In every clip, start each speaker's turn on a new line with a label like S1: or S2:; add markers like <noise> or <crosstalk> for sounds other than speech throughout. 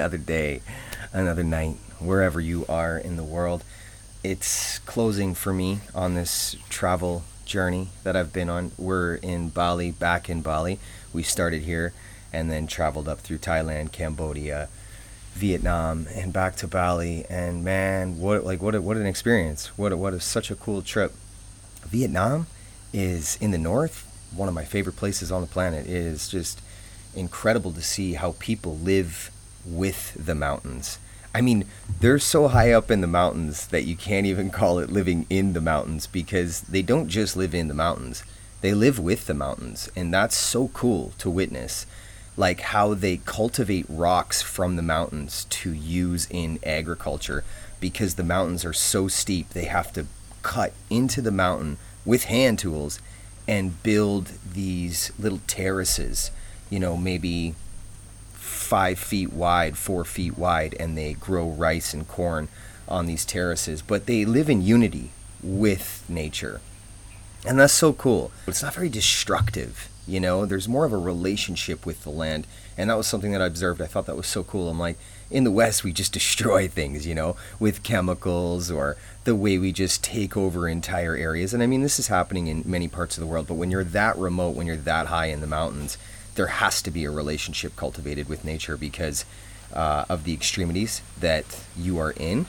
S1: Another day, another night, wherever you are in the world. It's closing for me on this travel journey that I've been on. We're in Bali, back in Bali. We started here and then traveled up through Thailand, Cambodia, Vietnam, and back to Bali. And man, what like what a, what an experience! What a, what a, such a cool trip. Vietnam is in the north, one of my favorite places on the planet. It is just incredible to see how people live with the mountains. I mean, they're so high up in the mountains that you can't even <laughs> call it living in the mountains because they don't just live in the mountains. They live with the mountains, and that's so cool to witness. Like how they cultivate rocks from the mountains to use in agriculture because the mountains are so steep, they have to cut into the mountain with hand tools and build these little terraces, you know, maybe five feet wide, four feet wide, and they grow rice and corn on these terraces. But they live in unity with nature. And that's so cool. It's not very destructive, you know, there's more of a relationship with the land. And that was something that I observed. I thought that was so cool. I'm like, in the West, we just <laughs> destroy things, you know, with chemicals or the way we just take over entire areas. And I mean, this is happening in many parts of the world, but when you're that remote, when you're that high in the mountains, there has to be a relationship cultivated with nature because uh, of the extremities that you are in.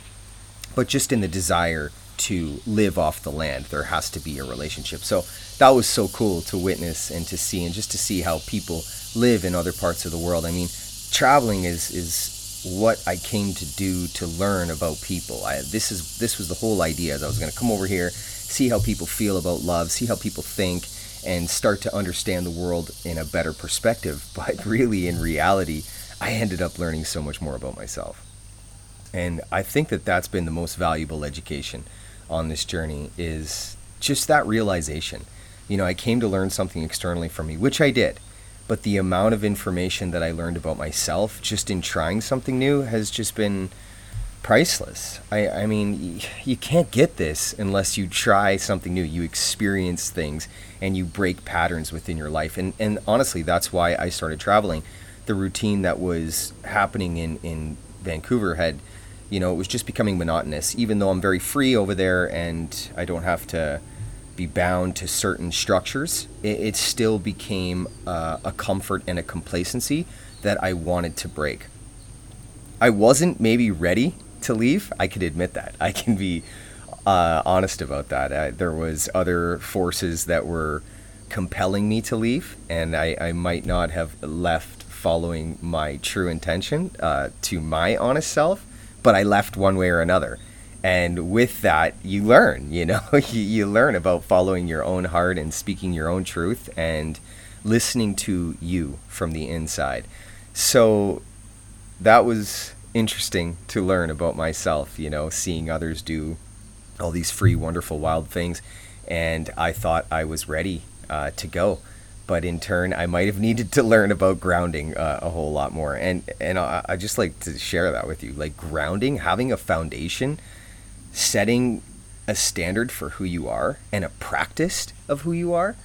S1: But just in the desire to live off the land, there has to be a relationship. So that was so cool to witness and to see, and just to see how people live in other parts of the world. I mean, traveling is is what I came to do to learn about people. I, this is this was the whole idea. Is I was going to come over here, see how people feel about love, see how people think, and start to understand the world in a better perspective. <laughs> But really, in reality, I ended up learning so much more about myself. And I think that that's been the most valuable education on this journey is just that realization. You know, I came to learn something externally from me, which I did but the amount of information that I learned about myself just in trying something new has just been priceless. I, I mean, you can't get this unless you try something new. You experience things and you break patterns within your life. And, and honestly, that's why I started traveling. The routine that was happening in, in Vancouver had, you know, it was just becoming monotonous, even though I'm very free over there and I don't have to be bound to certain structures, it, it still became uh, a comfort and a complacency that I wanted to break. I wasn't maybe ready to leave. I could admit that. I can be uh, honest about that. I, there was other forces that were compelling me to leave, and I, I might not have left following my true intention uh, to my honest self, but I left one way or another and with that you learn you know <laughs> you, you learn about following your own heart and speaking your own truth and listening to you from the inside so that was interesting to learn about myself you know seeing others do all these free wonderful wild things and i thought i was ready uh, to go but in turn i might have needed to learn about grounding uh, a whole lot more and and I, I just like to share that with you like grounding having a foundation setting a standard for who you are and a practice of who you are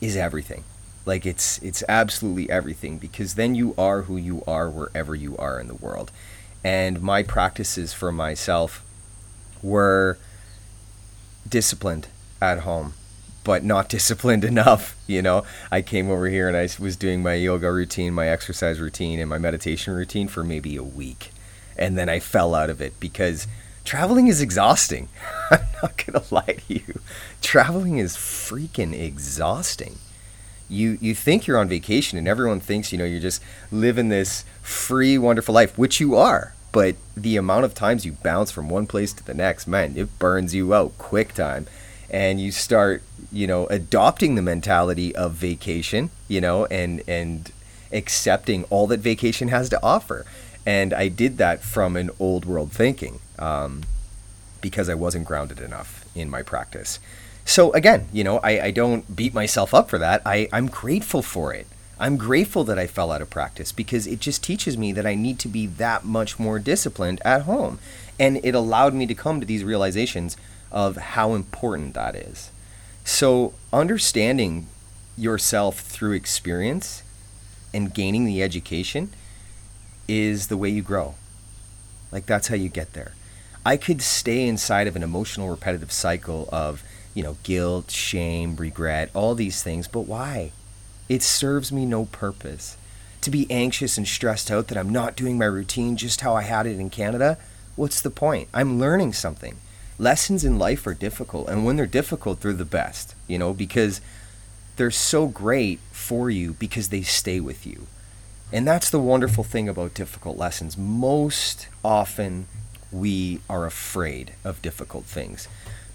S1: is everything. Like it's it's absolutely everything because then you are who you are wherever you are in the world. And my practices for myself were disciplined at home, but not <laughs> disciplined enough. You know, I came over here and I was doing my yoga routine, my exercise routine, and my meditation routine for maybe a week. And then I fell out of it because traveling is exhausting. <laughs> I'm not gonna <laughs> lie to you. Traveling is freaking exhausting. You you think you're on vacation and everyone thinks, you know, you're just living this free, wonderful life, which you are. But the amount of times you bounce from one place to the next, man, it burns you out quick time. And you start, you know, adopting the mentality of vacation, you know, and and accepting all that vacation has to offer. And I did that from an old world thinking um, because I wasn't grounded enough in my practice. So again, you know, I, I don't beat myself up for that. I, I'm grateful for it. I'm grateful that I fell out of practice because it just teaches me that I need to be that much more disciplined at home. And it allowed me to come to these realizations of how important that is. So, understanding yourself through experience and gaining the education is the way you grow. Like that's how you get there. I could stay inside of an emotional repetitive cycle of, you know, guilt, shame, regret, all these things, but why? It serves me no purpose. To be anxious and stressed out that I'm not doing my routine just how I had it in Canada, what's the point? I'm learning something. Lessons in life are difficult, and when they're difficult, they're the best, you know, because they're so great for you because they stay with you. And that's the wonderful thing about difficult lessons. Most often, we are afraid of difficult things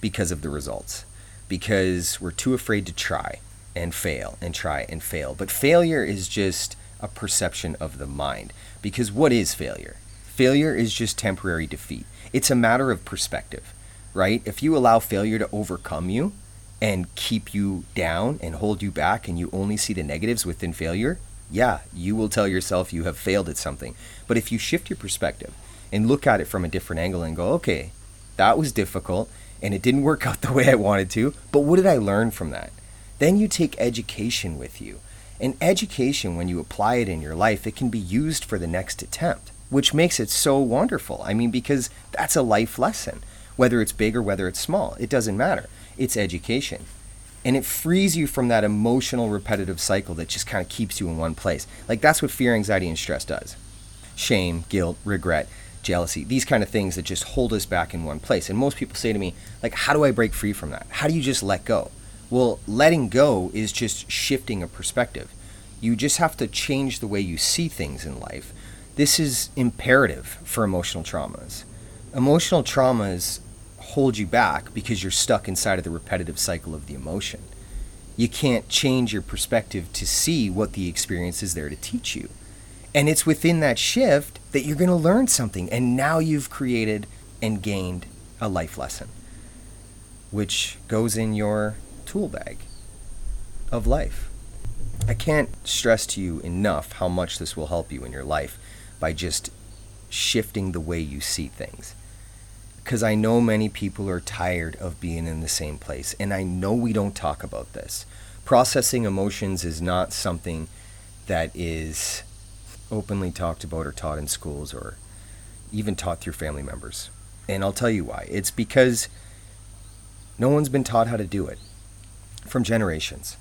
S1: because of the results, because we're too afraid to try and fail and try and fail. But failure is just a perception of the mind. Because what is failure? Failure is just temporary defeat. It's a matter of perspective, right? If you allow failure to overcome you, and keep you down and hold you back and you only see the negatives within failure, yeah, you will tell yourself you have failed at something. But if you shift your perspective and look at it from a different angle and go, okay, that was difficult and it didn't work <laughs> out the way I wanted to, but what did I learn from that? Then you take education with you. And education, when you apply it in your life, it can be used for the next attempt, which makes it so wonderful. I mean, because that's a life lesson. Whether it's big or whether it's small, it doesn't matter it's education. And it frees you from that emotional repetitive cycle that just kind of keeps you in one place. Like that's what fear, anxiety, and stress does shame, guilt, regret, jealousy, these kind of things that just hold us back in one place. And most people say to me, like, how do I break free from that? How do you just let go? Well, letting go is just shifting a perspective. You just have to change the way you see things in life. This is imperative for emotional traumas. Emotional traumas hold you back because you're stuck inside of the repetitive cycle of the emotion. You can't change your perspective to see what the experience is there to teach you. And it's within that shift that you're going to learn something. And now you've created and gained a life lesson, which goes in your tool bag of life. I can't stress to you enough how much this will help you in your life by just shifting the way you see things because I know many people are tired of being in the same place. And I know we don't talk about this. Processing emotions is not something that is openly talked about or taught in schools or even taught through family members. And I'll tell you why. It's because no one's been taught how to do it from generations.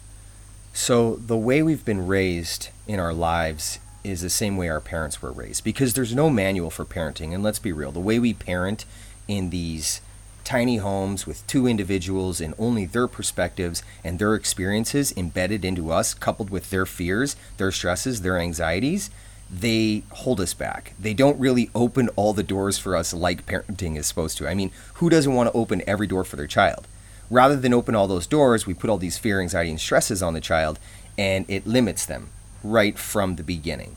S1: So the way we've been raised in our lives is the same way our parents were raised because there's no manual for parenting. And let's be real, the way we parent in these tiny homes with two individuals and only their perspectives and their experiences embedded into us, coupled with their fears, their stresses, their anxieties, they hold us back. They don't really open all the doors for us like parenting is supposed to. I mean, who doesn't want to open every door for their child? Rather than open all those doors, we put all these fear, anxiety, and stresses on the child, and it limits them right from the beginning.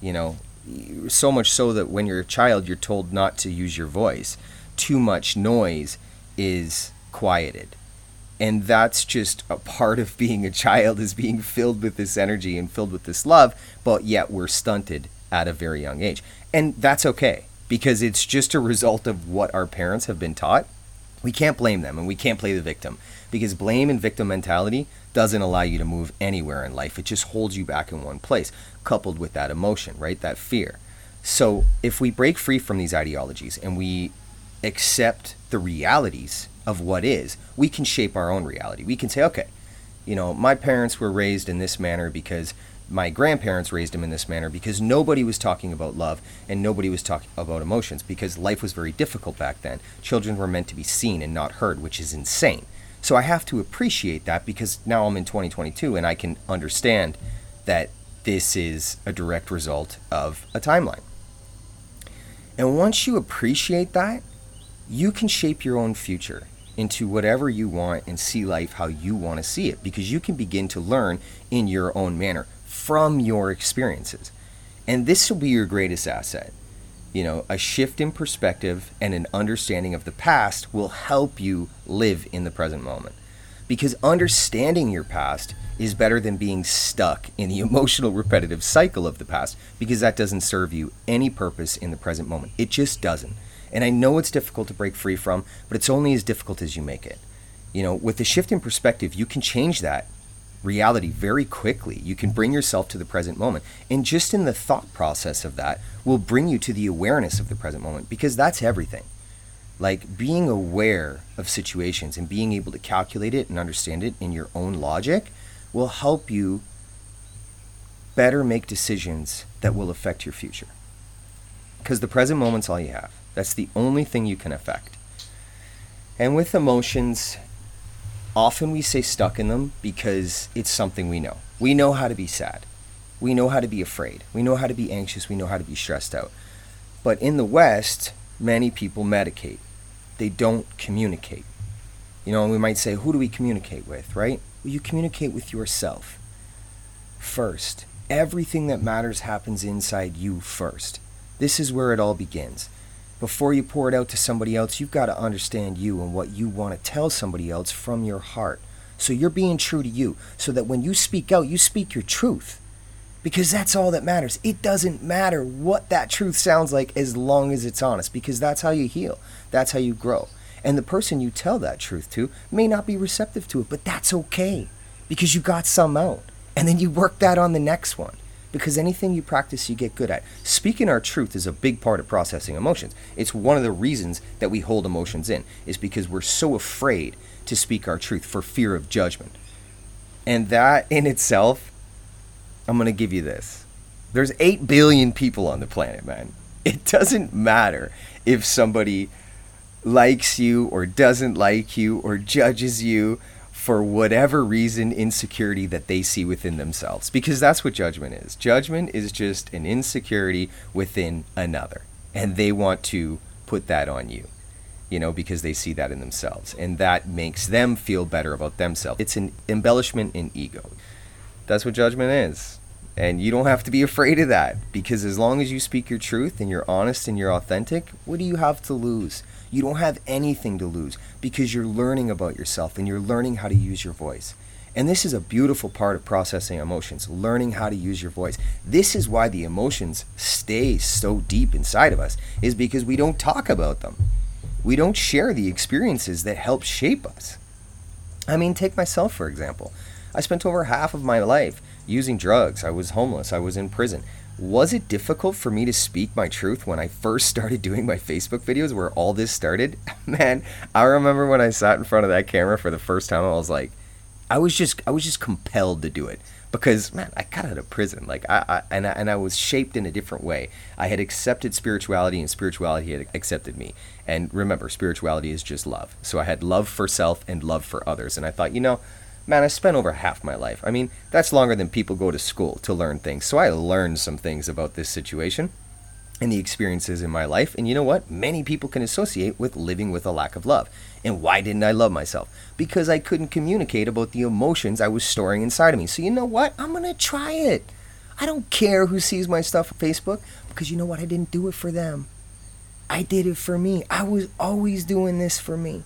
S1: You know, so much so that when you're a child, you're told not to use your voice too much noise is quieted and that's just a part of being a child is being filled with this energy and filled with this love but yet we're stunted at a very young age. And that's okay because it's just a result of what our parents have been taught. We can't blame them and we can't play the victim because blame and victim mentality doesn't allow you to move anywhere in life. It just holds you back in one place coupled with that emotion right? That fear. So if we break free from these ideologies and we accept the realities of what is, we can shape our own reality. We can say, okay, you know, my parents were raised in this manner because my grandparents raised them in this manner because nobody was talking about love and nobody was talking about emotions because life was very difficult back then. Children were meant to be seen and not heard, which is insane. So I have to appreciate that because now I'm in 2022 and I can understand that this is a direct result of a timeline. And once you appreciate that, you can shape your own future into whatever you want and see life how you want to see it because you can begin to learn in your own manner from your experiences. And this will be your greatest asset. You know, a shift in perspective and an understanding of the past will help you live in the present moment. Because understanding your past is better than being stuck in the <laughs> emotional repetitive cycle of the past because that doesn't serve you any purpose in the present moment. It just doesn't. And I know it's difficult to break free from, but it's only as difficult as you make it. You know, with the shift in perspective, you can change that reality very quickly. You can bring yourself to the present moment. And just in the thought process of that will bring you to the awareness of the present moment because that's everything. Like being aware of situations and being able to calculate it and understand it in your own logic will help you better make decisions that will affect your future. Because the present moment's all you have. That's the only thing you can affect. And with emotions, often we say stuck in them because it's something we know. We know how to be sad. We know how to be afraid. We know how to be anxious. We know how to be stressed out. But in the West, many people medicate. They don't communicate. You know, and we might say, who do we communicate with, right? Well, you communicate with yourself first. Everything that matters happens inside you first. This is where it all begins before you pour it out to somebody else, you've got to understand you and what you want to tell somebody else from your heart. So you're being true to you, so that when you speak out, you speak your truth. Because that's all that matters. It doesn't matter what that truth sounds like as long as it's honest, because that's how you heal. That's how you grow. And the person you tell that truth to may not be receptive to it, but that's okay, because you got some out. And then you work that on the next one because anything you practice, you get good at. Speaking our truth is a big part of processing emotions. It's one of the reasons that we hold emotions in, is because we're so afraid to speak our truth for fear of judgment. And that in itself, I'm going to give you this. There's 8 billion people on the planet, man. It doesn't matter if somebody likes you or doesn't like you or judges you for whatever reason insecurity that they see within themselves. Because that's what judgment is. Judgment is just an insecurity within another. And they want to put that on you you know because they see that in themselves. And that makes them feel better about themselves. It's an embellishment in ego. That's what judgment is. And you don't have to be afraid of that. Because as long as you speak your truth and you're honest and you're authentic what do you have to lose you don't have anything to lose because you're learning about yourself and you're learning how to use your voice. And this is a beautiful part of processing emotions, learning how to use your voice. This is why the emotions stay so deep inside of us, is because we don't talk about them. We don't share the experiences that help shape us. I mean, take myself, for example. I spent over half of my life using drugs. I was homeless. I was in prison was it difficult for me to speak my truth when I first <laughs> started doing my Facebook videos where all this started? <laughs> Man, I remember when I sat in front of that camera for the first time, I was like, I was just, I was just compelled to do it because man, I got out of prison, like I, I and I, and I was shaped in a different way. I had accepted spirituality, and spirituality had accepted me. And remember, spirituality is just love. So I had love for self and love for others, and I thought, you know, man, I spent over half my life. I mean, that's longer than people go to school to learn things. So I learned some things about this situation and the experiences in my life. And you know what? Many people can associate with living with a lack of love. And why didn't I love myself? Because I couldn't communicate about the emotions I was storing inside of me. So you know what? I'm going to try it. I don't care who sees my stuff on Facebook because you know what? I didn't do it for them. I did it for me. I was always doing this for me.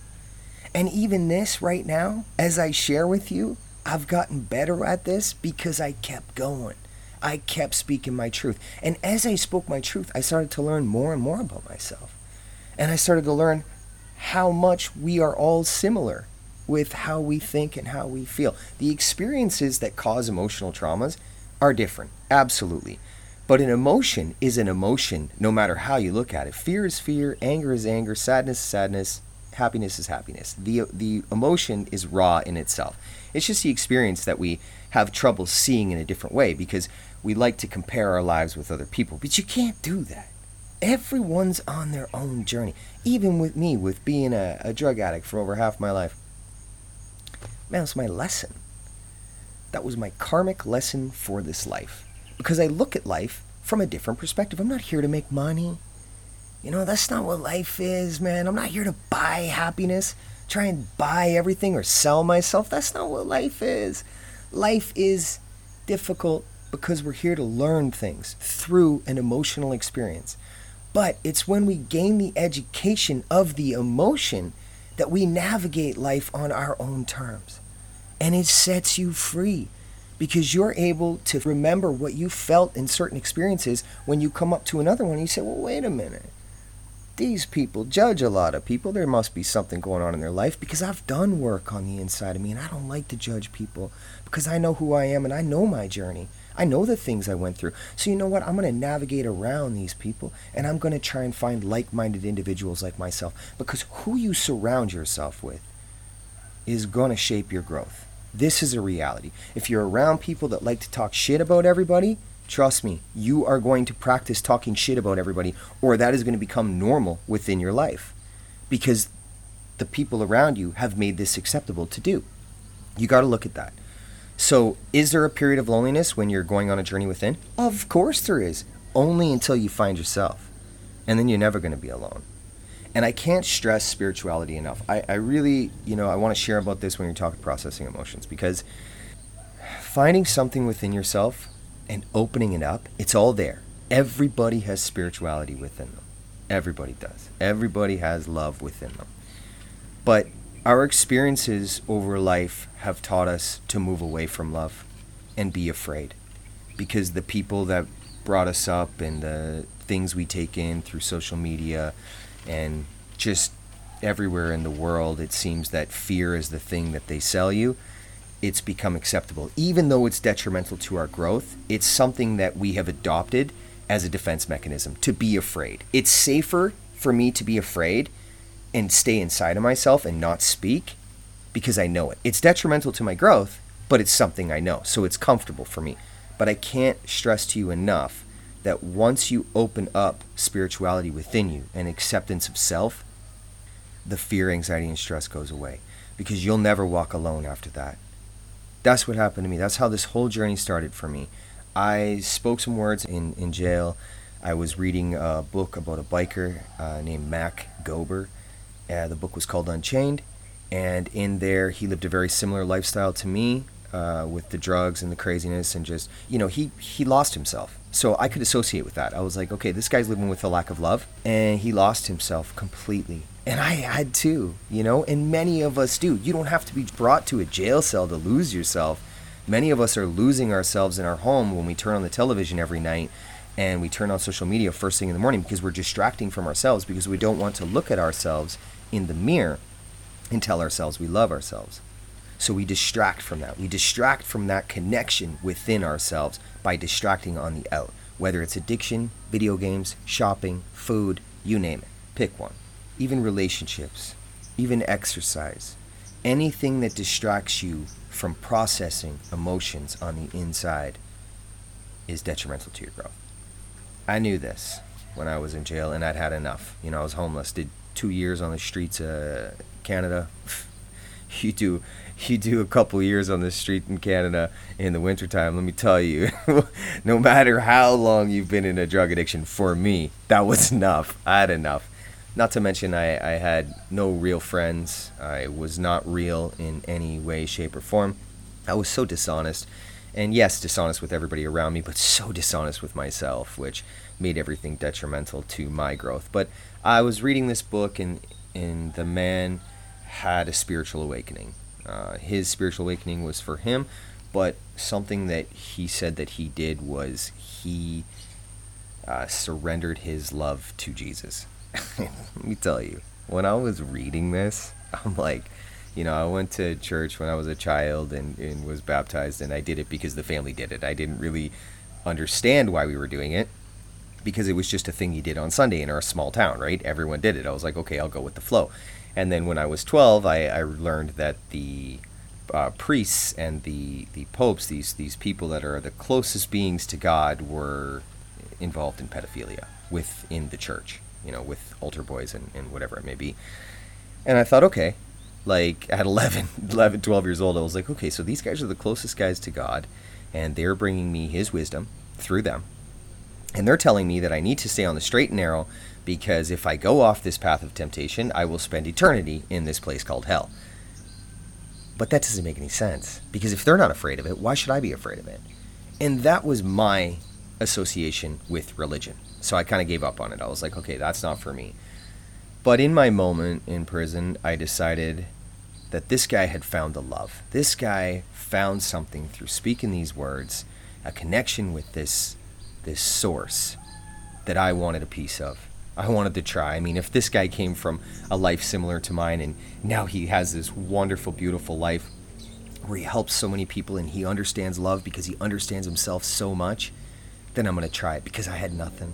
S1: And even this right now, as I share with you, I've gotten better at this because I kept going. I kept speaking my truth. And as I spoke my truth, I started to learn more and more about myself. And I started to learn how much we are all similar with how we think and how we feel. The experiences that cause emotional traumas are different, absolutely. But an emotion is an emotion no matter how you look at it. Fear is fear, anger is anger, sadness is sadness, happiness is happiness. The the emotion is raw in itself. It's just the experience that we have trouble seeing in a different way because we like to compare our lives with other people. But you can't do that. Everyone's on their own journey. Even with me, with being a, a drug addict for over half my life. Man, it's my lesson. That was my karmic lesson for this life. Because I look at life from a different perspective. I'm not here to make money. You know, that's not what life is, man. I'm not here to buy happiness, try and buy everything or sell myself. That's not what life is. Life is difficult because we're here to learn things through an emotional experience. But it's when we gain the education of the emotion that we navigate life on our own terms. And it sets you free because you're able to remember what you felt in certain experiences when you come up to another one. And you say, well, wait a minute these people judge a lot of people. There must be something going on in their life because I've done work on the inside of me and I don't like to judge people because I know who I am and I know my journey. I know the things I went through. So, you know what? I'm going to navigate around these people and I'm going to try and find like minded individuals like myself because who you surround yourself with is going to shape your growth. This is a reality. If you're around people that like to talk shit about everybody, trust me, you are going to practice talking shit about everybody, or that is going to become normal within your life because the people around you have made this acceptable to do. You got to look at that. So, is there a period of loneliness when you're going on a journey within? Of course there is. Only until you find yourself. And then you're never going to be alone. And I can't stress spirituality enough. I, I really, you know, I want to share about this when you're talking processing emotions because finding something within yourself and opening it up, it's all there. Everybody has spirituality within them. Everybody does. Everybody has love within them. But our experiences over life have taught us to move away from love and be afraid because the people that brought us up and the things we take in through social media and just everywhere in the world it seems that fear is the thing that they sell you it's become acceptable even though it's detrimental to our growth it's something that we have adopted as a defense mechanism to be afraid it's safer for me to be afraid and stay inside of myself and not speak because I know it. It's detrimental to my growth, but it's something I know. So it's comfortable for me. But I can't stress to you enough that once you open up spirituality within you and acceptance of self, the fear, anxiety, and stress goes away because you'll never walk alone after that. That's what happened to me. That's how this whole journey started for me. I spoke some words in, in jail. I was reading a book about a biker uh, named Mac Gober uh, the book was called Unchained, and in there he lived a very similar lifestyle to me, uh, with the drugs and the craziness, and just you know he he lost himself. So I could associate with that. I was like, okay, this guy's living with a lack of love, and he lost himself completely. And I had too, you know, and many of us do. You don't have to be brought to a jail cell to lose yourself. Many of us are losing ourselves in our home when we turn on the television every night and we turn on social media first thing in the morning because we're distracting from ourselves because we don't want to look at ourselves in the mirror and tell ourselves we love ourselves. So we distract from that. We distract from that connection within ourselves by distracting on the out, whether it's addiction, video games, shopping, food, you name it. Pick one. Even relationships, even exercise. Anything that distracts you from processing emotions on the inside is detrimental to your growth. I knew this when I was in jail and I'd had enough. You know, I was homeless, did two years on the streets of Canada. <laughs> you do you do a couple years on the street in Canada in the wintertime, let me tell you, <laughs> no matter how long you've been in a drug addiction, for me, that was enough. I had enough. Not to mention, I, I had no real friends. I was not real in any way, shape, or form. I was so dishonest. And yes, dishonest with everybody around me, but so dishonest with myself, which made everything detrimental to my growth. But I was reading this book, and and the man had a spiritual awakening. Uh, his spiritual awakening was for him, but something that he said that he did was he uh, surrendered his love to Jesus. <laughs> Let me tell you, when I was reading this, <laughs> I'm like, you know, I went to church when I was a child and, and was baptized, and I did it because the family did it. I didn't really understand why we were doing it because it was just a thing you did on Sunday in our small town, right? Everyone did it. I was like, okay, I'll go with the flow. And then when I was 12, I, I learned that the uh, priests and the, the popes, these, these people that are the closest beings to God, were involved in pedophilia within the church, you know, with altar boys and, and whatever it may be. And I thought, okay, like at <laughs> 11, 11, 12 years old, I was like, okay, so these guys are the closest guys to God, and they're bringing me his wisdom through them and they're telling me that I need to stay on the straight and narrow because if I go off this path of temptation, I will spend eternity in this place called hell. But that doesn't make any sense because if they're not afraid of it, why should I be afraid of it? And that was my association with religion. So I kind of gave up on it. I was like, okay, that's not for me. But in my moment in prison, I decided that this guy had found the love. This guy found something through speaking these words, a connection with this this source that I wanted a piece of. I wanted to try. I mean, if this guy came from a life similar to mine and now he has this wonderful, beautiful life where he helps so many people and he understands love because he understands himself so much, then I'm going to try it because I had nothing.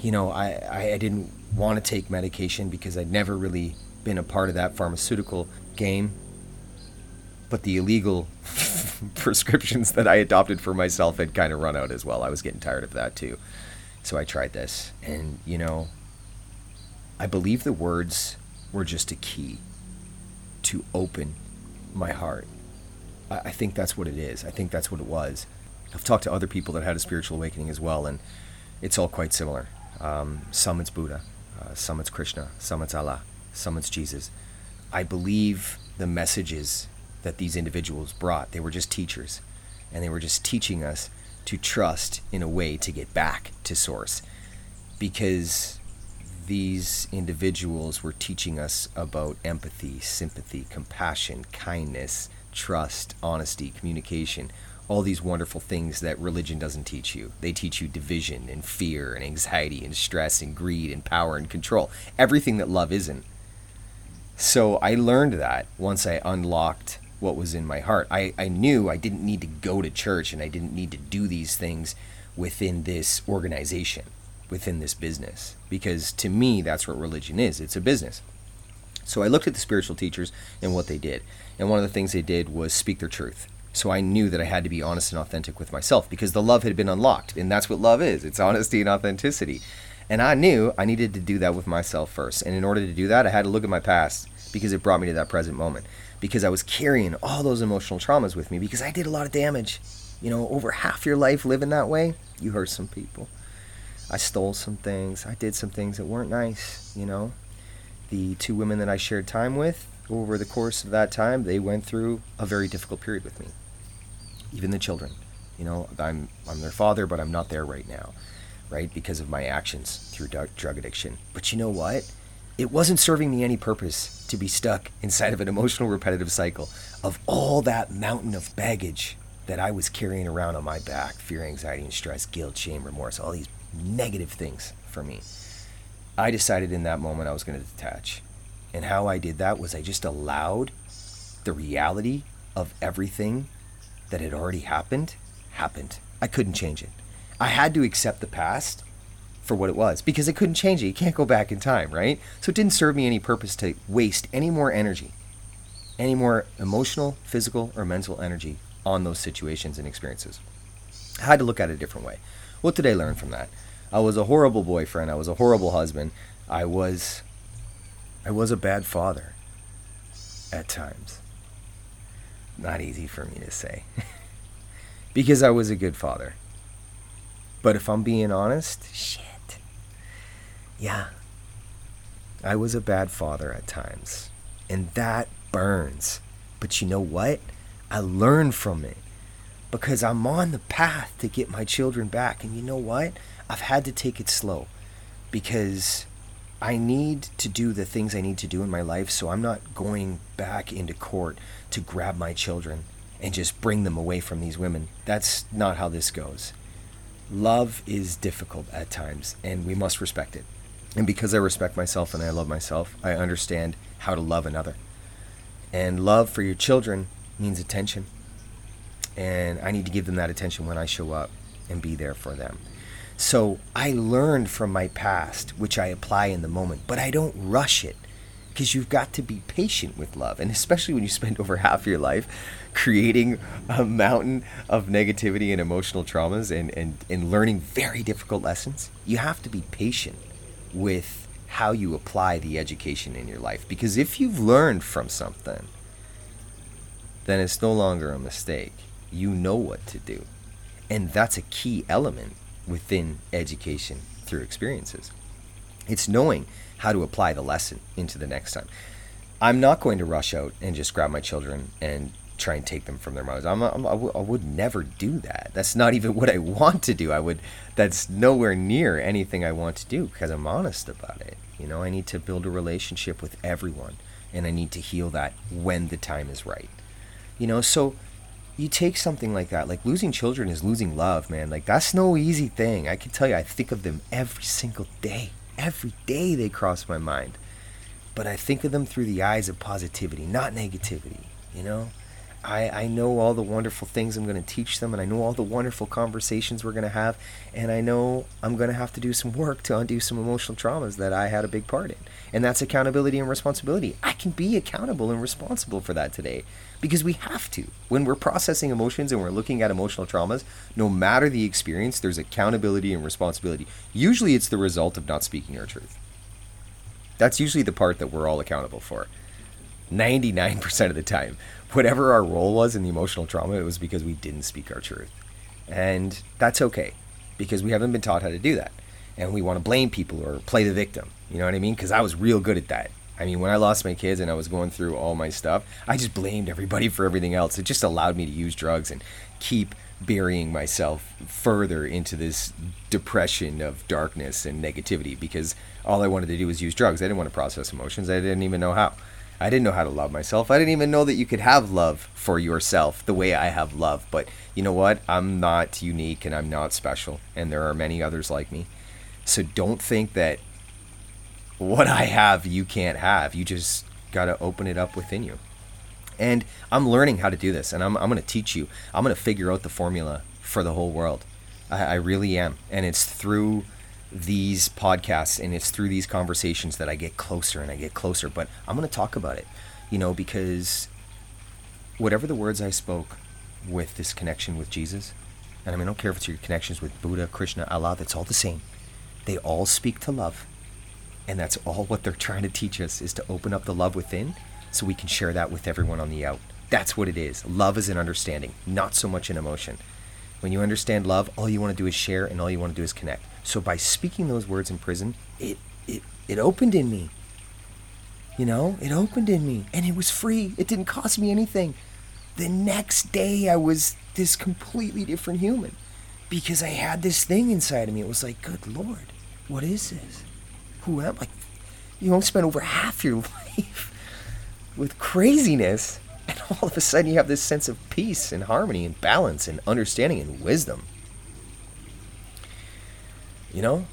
S1: You know, I, I didn't want to take medication because I'd never really been a part of that pharmaceutical game. But the illegal <laughs> prescriptions that I adopted for myself had kind of run out as well. I was getting tired of that too. So I tried this. And, you know, I believe the words were just a key to open my heart. I, I think that's what it is. I think that's what it was. I've talked to other people that had a spiritual awakening as well, and it's all quite similar. Um, some it's Buddha, uh, some it's Krishna, some it's Allah, some it's Jesus. I believe the messages that these individuals brought, they were just teachers, and they were just teaching us to trust in a way to get back to source because these individuals were teaching us about empathy, sympathy, compassion, kindness, trust, honesty, communication, all these wonderful things that religion doesn't teach you. They teach you division and fear and anxiety and stress and greed and power and control. Everything that love isn't. So I learned that once I unlocked what was in my heart. I, I knew I didn't need to go to church and I didn't need to do these things within this organization, within this business. Because to me, that's what religion is it's a business. So I looked at the spiritual teachers and what they did. And one of the things they did was speak their truth. So I knew that I had to be honest and authentic with myself because the love had been unlocked. And that's what love is it's honesty and authenticity. And I knew I needed to do that with myself first. And in order to do that, I had to look at my past because it brought me to that present moment because I was carrying all those emotional traumas with me because I did a lot of damage. You know, over half your life living that way, you hurt some people. I stole some things. I did some things that weren't nice, you know. The two women that I shared time with over the course of that time, they went through a very difficult period with me. Even the children. You know, I'm I'm their father, but I'm not there right now, right? Because of my actions through drug addiction. But you know what? It wasn't serving me any purpose to be stuck inside of an emotional repetitive cycle of all that mountain of baggage that I was carrying around on my back fear, anxiety, and stress, guilt, shame, remorse, all these negative things for me. I decided in that moment I was going to detach. And how I did that was I just allowed the reality of everything that had already happened happened. I couldn't change it. I had to accept the past for what it was because I couldn't change it. You can't go back in time, right? So it didn't serve me any purpose to waste any more energy, any more emotional, physical, or mental energy on those situations and experiences. I had to look at it a different way. What did I learn from that? I was a horrible boyfriend. I was a horrible husband. I was I was a bad father at times. Not easy for me to say. <laughs> because I was a good father. But if I'm being honest, shit. Yeah, I was a bad father at times, and that burns. But you know what? I learned from it because I'm on the path to get my children back. And you know what? I've had to take it slow because I need to do the things I need to do in my life. So I'm not going back into court to grab my children and just bring them away from these women. That's not how this goes. Love is difficult at times, and we must respect it. And because I respect myself and I love myself, I understand how to love another. And love for your children means attention. And I need to give them that attention when I show up and be there for them. So I learned from my past, which I apply in the moment, but I don't rush it because you've got to be patient with love. And especially when you spend over <laughs> half your life creating a mountain of negativity and emotional traumas and, and, and learning very difficult lessons, you have to be patient with how you apply the education in your life. Because if you've learned from something, then it's no longer a mistake. You know what to do. And that's a key element within education through experiences. It's knowing how to apply the lesson into the next time. I'm not going to rush out and just grab my children and try and take them from their mothers. I'm, I'm, would never do that. That's not even what I want to do. I would. That's nowhere near anything I want to do because I'm honest about it. You know, I need to build a relationship with everyone, and I need to heal that when the time is right. You know, so you take something like that, like losing children is losing love, man. Like that's no easy thing. I can tell you, I think of them every single day. Every day they cross my mind. But I think of them through the eyes of positivity, not negativity, you know? I, I know all the wonderful things I'm going to teach them, and I know all the wonderful conversations we're going to have, and I know I'm going to have to do some work to undo some emotional traumas that I had a big part in. And that's accountability and responsibility. I can be accountable and responsible for that today because we have to. When we're processing emotions and we're looking at emotional traumas, no matter the experience, there's accountability and responsibility. Usually it's the result of not speaking our truth. That's usually the part that we're all accountable for. 99% of the time whatever our role was in the emotional trauma, it was because we didn't speak our truth. And that's okay because we haven't been taught how to do that. And we want to blame people or play the victim. You know what I mean? Because I was real good at that. I mean, when I lost my kids and I was going through all my stuff, I just blamed everybody for everything else. It just allowed me to use drugs and keep burying myself further into this depression of darkness and negativity because all I wanted to do was use drugs. I didn't want to process emotions. I didn't even know how. I didn't know how to love myself. I didn't even know that you could have love for yourself the way I have love. But you know what? I'm not unique and I'm not special. And there are many others like me. So don't think that what I have you can't have. You just got to open it up within you. And I'm learning how to do this. And I'm, I'm going to teach you. I'm going to figure out the formula for the whole world. I, I really am. And it's through these podcasts and it's through these conversations that I get closer and I get closer. But I'm going to talk about it, you know, because whatever the words I spoke with this connection with Jesus, and I mean, I don't care if it's your connections with Buddha, Krishna, Allah, that's all the same. They all speak to love. And that's all what they're trying to teach us is to open up the love within so we can share that with everyone on the out. That's what it is. Love is an understanding, not so much an emotion. When you understand love, all you want to do is share and all you want to do is connect. So by speaking those words in prison, it it it opened in me. You know, it opened in me and it was free. It didn't cost me anything. The next day I was this completely different human because I had this thing inside of me. It was like, good lord, what is this? Who am I? You don't spend over half your <laughs> life with craziness and all of a sudden you have this sense of peace and harmony and balance and understanding and wisdom. You know,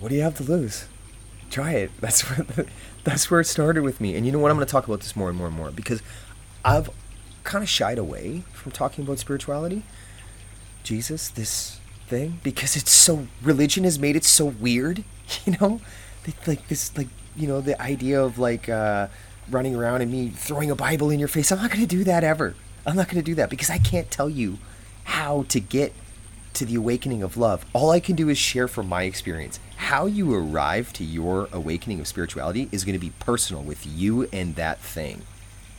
S1: what do you have to lose? Try it. <laughs> That's where that's where it started with me. And you know what? I'm going to talk about this more and more and more because I've kind of shied away from talking about spirituality, Jesus, this thing, because it's so religion has made it so weird. <laughs> You know, like this, like you know, the idea of like. Uh, running around and me throwing a Bible in your face. I'm not going to do that ever. I'm not going to do that because I can't tell you how to get to the awakening of love. All I can do is share from my experience. How you arrive to your awakening of spirituality is going to be personal with you and that thing.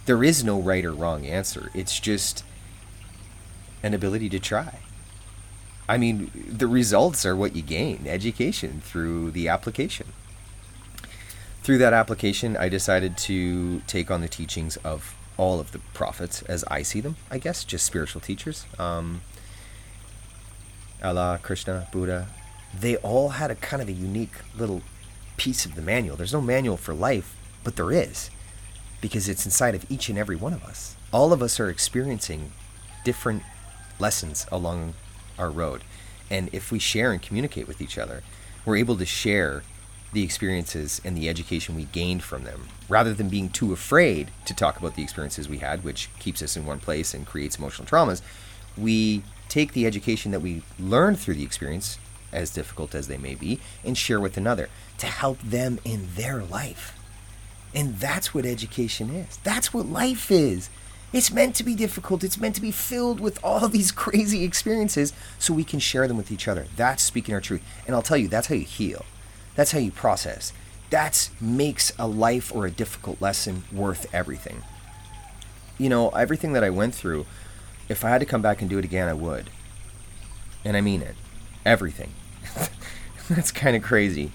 S1: There is no right or wrong answer. It's just an ability to try. I mean, the results are what you gain education through the application through that application, I decided to take on the teachings of all of the prophets as I see them, I guess, just spiritual teachers. Um, Allah, Krishna, Buddha, they all had a kind of a unique little piece of the manual. There's no manual for life, but there is because it's inside of each and every one of us. All of us are experiencing different lessons along our road. And if we share and communicate with each other, we're able to share the experiences and the education we gained from them, rather than being too afraid to talk about the experiences we had, which keeps us in one place and creates emotional traumas. We take the education that we learn through the experience, as difficult as they may be, and share with another to help them in their life. And that's what education is. That's what life is. It's meant to be difficult. It's meant to be filled with all <laughs> these crazy experiences so we can share them with each other. That's speaking our truth. And I'll tell you, that's how you heal. That's how you process. That makes a life or a difficult lesson worth everything. You know, everything that I went through, if I had to come back and do it again, I would. And I mean it. Everything. <laughs> That's kind of crazy.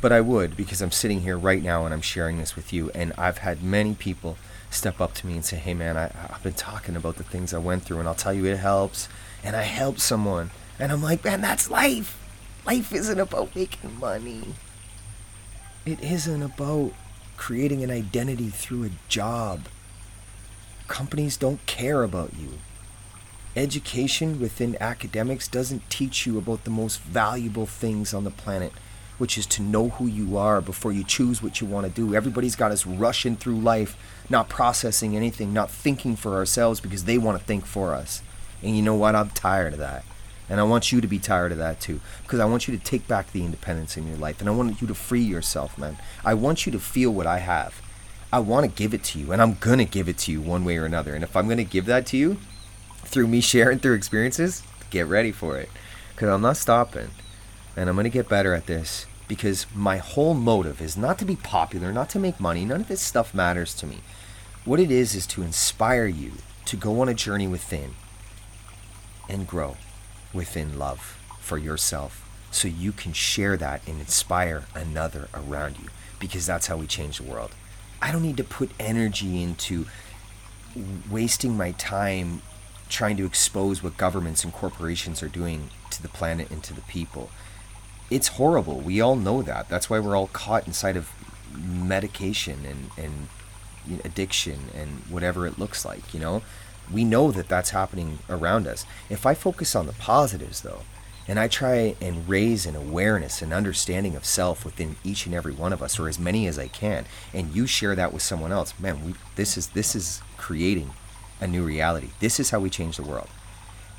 S1: But I would because I'm sitting here right now and I'm sharing this with you. And I've had many people step up to me and say, hey man, I, I've been talking about the things I went through and I'll tell you it helps. And I helped someone. And I'm like, man, that's life. Life isn't about making money. It isn't about creating an identity through a job. Companies don't care about you. Education within academics doesn't teach you about the most valuable things on the planet, which is to know who you are before you choose what you want to do. Everybody's got us rushing through life, not processing anything, not thinking for ourselves because they want to think for us. And you know what? I'm tired of that. And I want you to be tired of that too. Because I want you to take back the independence in your life. And I want you to free yourself, man. I want you to feel what I have. I want to give it to you. And I'm going to give it to you one way or another. And if I'm going to give that to you through me <laughs> sharing through experiences, get ready for it. Because I'm not stopping. And I'm going to get better at this. Because my whole motive is not to be popular, not to make money. None of this stuff matters to me. What it is, is to inspire you to go on a journey within and grow within love for yourself so you can share that and inspire another around you because that's how we change the world. I don't need to put energy into wasting my time trying to expose what governments and corporations are doing to the planet and to the people. It's horrible. We all know that. That's why we're all caught inside of medication and, and addiction and whatever it looks like, you know? we know that that's happening around us. If I focus on the positives, though, and I try and raise an awareness and understanding of self within each and every one of us, or as many as I can, and you share that with someone else, man, we, this is this is creating a new reality. This is how we change the world.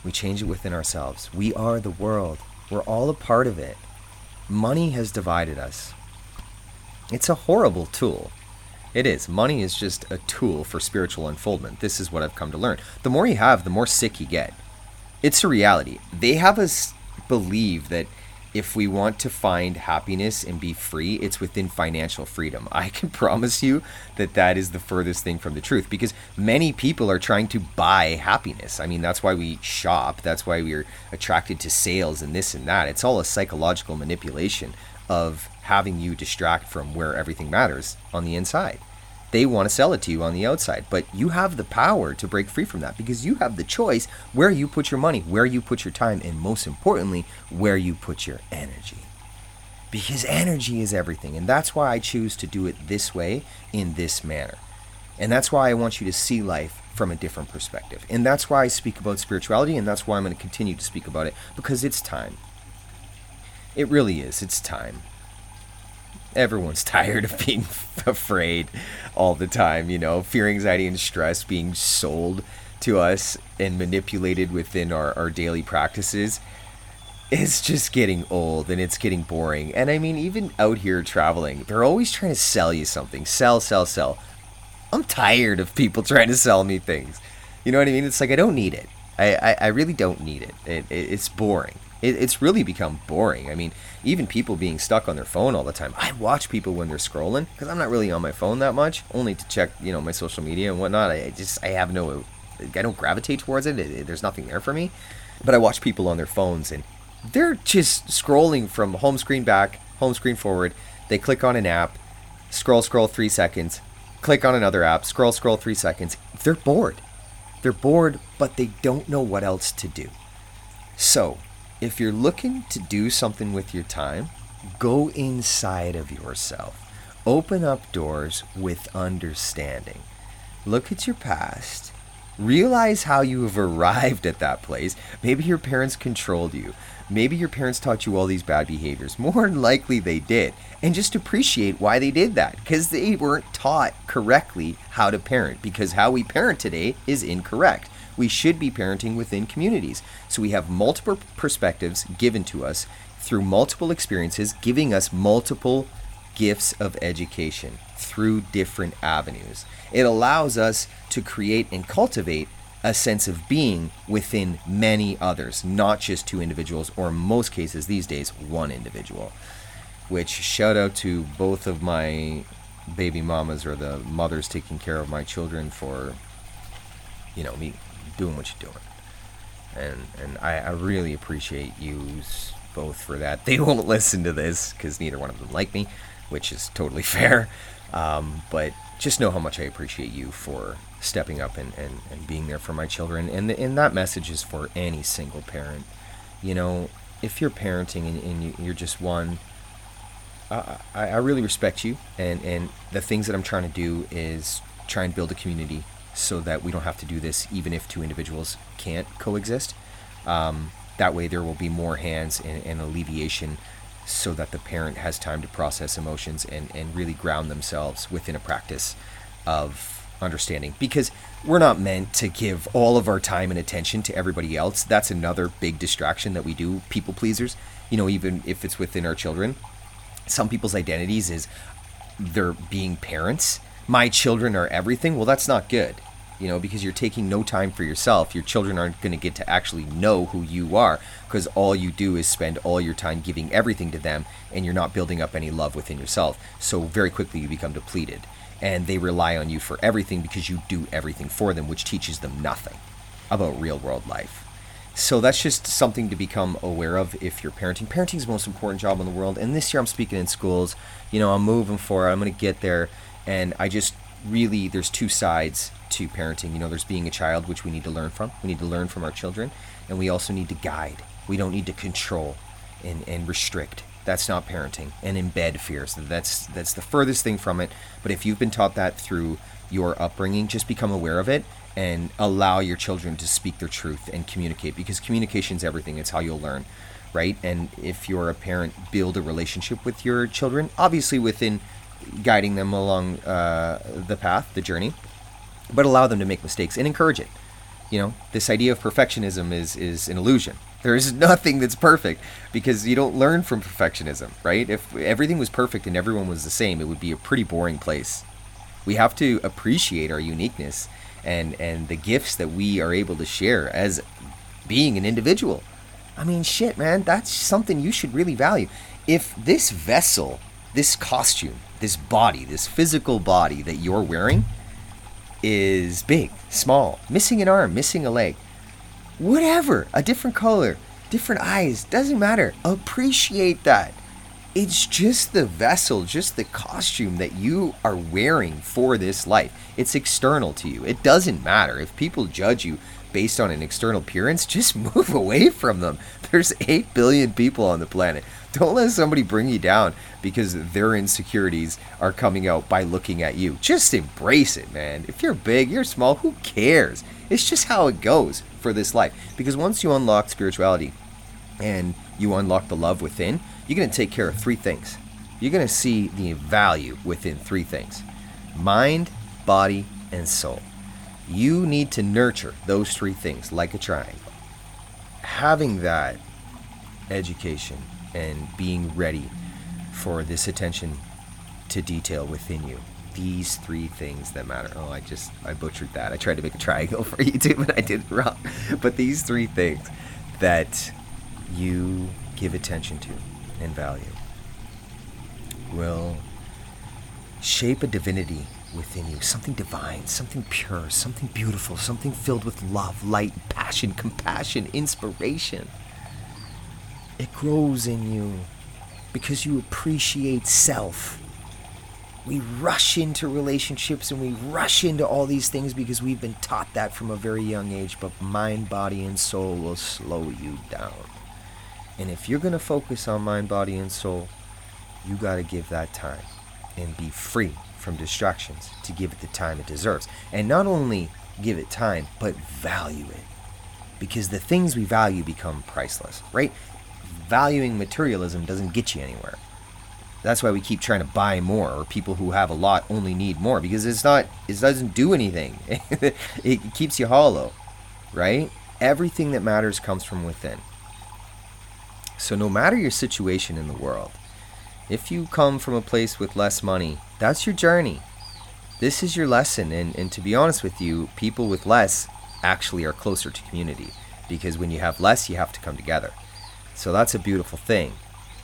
S1: We change it within ourselves. We are the world. We're all a part of it. Money has divided us. It's a horrible tool. It is. Money is just a tool for spiritual unfoldment. This is what I've come to learn. The more you have, the more sick you get. It's a reality. They have us believe that if we want to find happiness and be free, it's within financial freedom. <laughs> I can promise you that that is the furthest thing from the truth because many people are trying to buy happiness. I mean, that's why we shop, that's why we're attracted to sales and this and that. It's all a psychological manipulation of having you distract from where everything matters on the inside. They want to sell it to you on the outside, but you have the power to break free from that because you have the choice where you put your money, where you put your time, and most importantly, where you put your energy. Because energy is everything, and that's why I choose to do it this way, in this manner. And that's why I want you to see life from a different perspective. And that's why I speak about spirituality, and that's why I'm going to continue to speak about it because it's time. It really is. It's time everyone's <laughs> tired of being <laughs> afraid all the time, you know, fear, anxiety, and stress being sold to us and manipulated within our, our daily practices. It's just getting old and it's getting boring. And I mean, even out here traveling, they're always trying to sell you something. Sell, sell, sell. I'm tired of people <laughs> trying to sell me things. You know what I mean? It's like I don't need it. I, I, I really don't need it. it, it it's boring it, it's really become boring. I mean, even people being stuck on their phone all the time. I watch people when they're scrolling because I'm not really on my phone that much, only to check, you know, my social media and whatnot. I just, I have no, I don't gravitate towards it. it there's nothing there for me. But I watch people on their phones and they're just scrolling from home screen back, home screen forward. They click on an app, scroll, scroll three seconds, click on another app, scroll, scroll three seconds. They're bored. They're bored, but they don't know what else to do. So, if you're looking to do something with your time, go inside of yourself. Open up doors with understanding. Look at your past. Realize how you have <laughs> arrived at that place. Maybe your parents controlled you. Maybe your parents taught you all these bad behaviors. <laughs> More than likely they did. And just appreciate why they did that. Because they weren't taught correctly how to parent. Because how we parent today is incorrect we should be parenting within communities. So we have multiple perspectives given to us through multiple experiences, giving us multiple gifts of education through different avenues. It allows us to create and cultivate a sense of being within many others, not just two individuals, or in most cases these days, one individual. Which shout out to both of my baby mamas or the mothers taking care of my children for, you know, me doing what you're doing. And and I, I really appreciate you both for that. <laughs> They won't listen to this because neither one of them like me, which is totally <laughs> fair. Um, but just know how much I appreciate you for stepping up and, and, and being there for my children. And, and that message is for any single parent. You know, if you're parenting and, and you, are just one, I, I really respect you. And, and the things that I'm trying to do is try and build a community so that we don't have to do this even if two individuals can't coexist. Um, that way, there will be more hands and, and alleviation so that the parent has time to process emotions and, and really ground themselves within a practice of understanding. Because we're not meant to give all of our time and attention to everybody else. That's another big distraction that we do, people pleasers. You know, even if it's within our children. Some people's identities is they're being parents. My children are everything. Well, that's not good you know, because you're taking no time for yourself. Your children aren't going to get to actually know who you are because all you do is spend all your time giving everything to them and you're not building up any love within yourself. So very quickly you become depleted and they rely on you for everything because you do everything for them, which teaches them nothing about real world life. So that's just something to become aware of if you're parenting. Parenting is the most important job in the world. And this year I'm speaking in schools. You know, I'm moving for it. I'm going to get there. And I just really, there's two sides to parenting. You know, there's being a child, which we need to learn from. We need to learn from our children, and we also need to guide. We don't need to control and, and restrict. That's not parenting and embed fear. So that's that's the furthest thing from it. But if you've been taught that through your upbringing, just become aware of it and allow your children to speak their truth and communicate because communication is everything. It's how you'll learn, right? And if you're a parent, build a relationship with your children, obviously within guiding them along uh, the path, the journey but allow them to make mistakes and encourage it. You know, this idea of perfectionism is is an illusion. There is <laughs> nothing that's perfect because you don't learn from perfectionism, right? If everything was perfect and everyone was the same, it would be a pretty boring place. We have to appreciate our uniqueness and and the gifts that we are able to share as being an individual. I mean, shit, man, that's something you should really value. If this vessel, this costume, this body, this physical body that you're wearing is big, small, missing an arm, missing a leg, whatever, a different color, different eyes, doesn't matter. Appreciate that. It's just the vessel, just the costume that you are wearing for this life. It's external to you. It doesn't matter. If people judge you based on an external appearance, just <laughs> move away from them. There's 8 billion people on the planet. Don't let somebody bring you down because their insecurities are coming out by looking at you. Just embrace it, man. If you're big, you're small, who cares? It's just how it goes for this life. Because once you unlock spirituality and you unlock the love within, you're going to take care of three things. You're going to see the value within three things mind, body, and soul. You need to nurture those three things like a triangle. Having that education and being ready for this attention to detail within you. These three things that matter. Oh, I just I butchered that. I tried to make a triangle <laughs> for you too, but I did it wrong. But these three things that you give attention to and value will shape a divinity within you, something divine, something pure, something beautiful, something filled with love, light, passion, compassion, inspiration. It grows in you because you appreciate self. We rush into relationships and we rush into all these things because we've been taught that from a very young age, but mind, body, and soul will slow you down. And if you're going to focus on mind, body, and soul, you got to give that time and be free from distractions to give it the time it deserves. And not only give it time, but value it. Because the things we value become priceless, right? Valuing materialism doesn't get you anywhere. That's why we keep trying to buy more, or people who have a lot only need more because it's not, it doesn't do anything. <laughs> it keeps you hollow, right? Everything that matters comes from within. So, no matter your situation in the world, if you come from a place with less money, that's your journey. This is your lesson. And, and to be honest with you, people with less actually are closer to community because when you have less, you have to come together. So that's a beautiful thing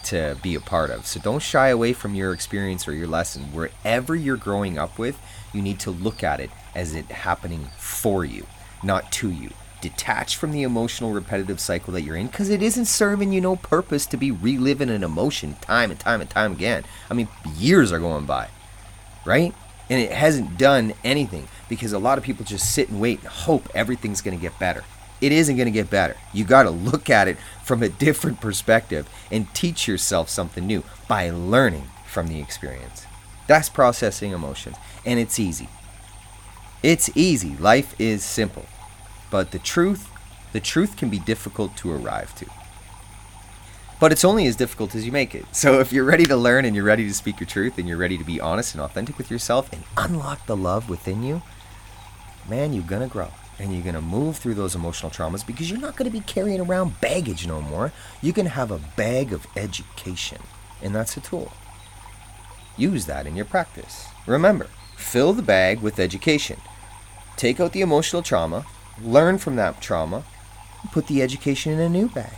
S1: to be a part of. So don't shy away from your experience or your lesson. Wherever you're growing up with, you need to look at it as it happening for you, not to you. Detach from the emotional repetitive cycle that you're in because it isn't serving you no purpose to be reliving an emotion time and time and time again. I mean, years are going by, right? And it hasn't done anything because a lot of people just sit and wait and hope everything's going to get better it isn't going to get better. You got to look at it from a different perspective and teach yourself something new by learning from the experience. That's processing emotions, and it's easy. It's easy. Life is simple. But the truth, the truth can be difficult to arrive to. But it's only as difficult as you make it. So if you're ready to learn and you're ready to speak your truth and you're ready to be honest and authentic with yourself and unlock the love within you, man, you're going to grow and you're going to move through those emotional traumas because you're not going to be carrying around baggage no more. You can have a bag of education, and that's a tool. Use that in your practice. Remember, fill the bag with education. Take out the emotional trauma, learn from that trauma, put the education in a new bag.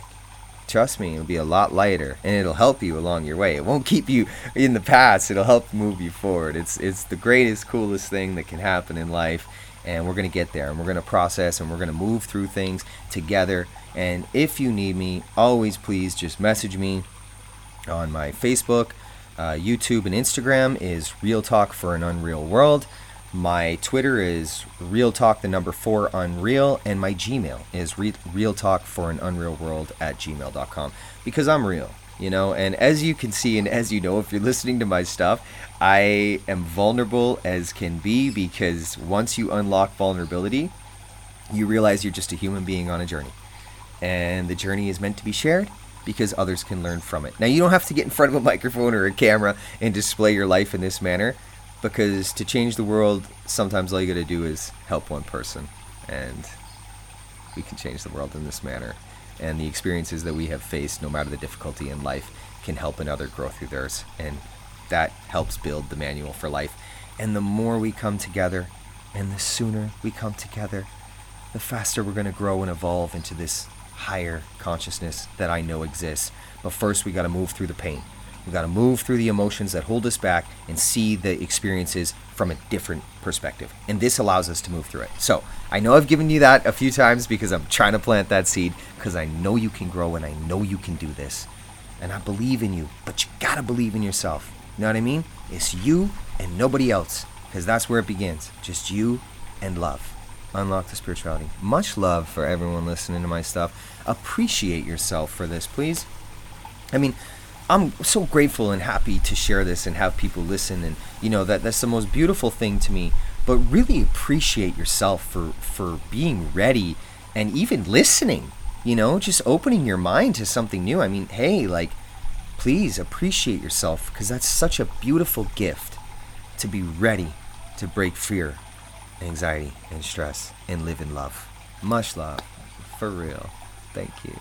S1: Trust me, it'll be a lot lighter and it'll help you along your way. It won't keep you in the past, it'll help move you forward. It's it's the greatest coolest thing that can happen in life and we're going to get there and we're going to process and we're going to move through things together. And if you need me, always please just message me on my Facebook, uh, YouTube, and Instagram is Real Talk for an Unreal World. My Twitter is Real Talk, the number four Unreal, and my Gmail is Re- Real Talk for an Unreal World at gmail.com because I'm real you know? And as you can see and as you know if you're listening to my stuff i am vulnerable as can be because once you unlock vulnerability you realize you're just a human being on a journey. And the journey is meant to be shared because others can learn from it. Now you don't have to get in front of a microphone or a camera and display your life in this manner because to change the world sometimes all you got to do is help one person. And we can change the world in this manner and the experiences that we have faced, no matter the difficulty in life, can help another grow through theirs. And that helps build the manual for life. And the more we come together, and the sooner we come together, the faster we're going to grow and evolve into this higher consciousness that I know exists. But first, we got to move through the pain. We got to move through the emotions that hold us back and see the experiences from a different perspective. And this allows us to move through it. So I know I've given you that a few times because I'm trying to plant that seed because I know you can grow and I know you can do this. And I believe in you, but you got to believe in yourself. You know what I mean? It's you and nobody else because that's where it begins. Just you and love. Unlock the spirituality. Much love for everyone listening to my stuff. Appreciate yourself for this, please. I mean, I'm so grateful and happy to share this and have people listen and you know that that's the most beautiful thing to me. But really appreciate yourself for for being ready and even listening you know just opening your mind to something new. I mean hey like please appreciate yourself because that's such a beautiful gift to be ready to break fear anxiety and stress and live in love. Much love. For real. Thank you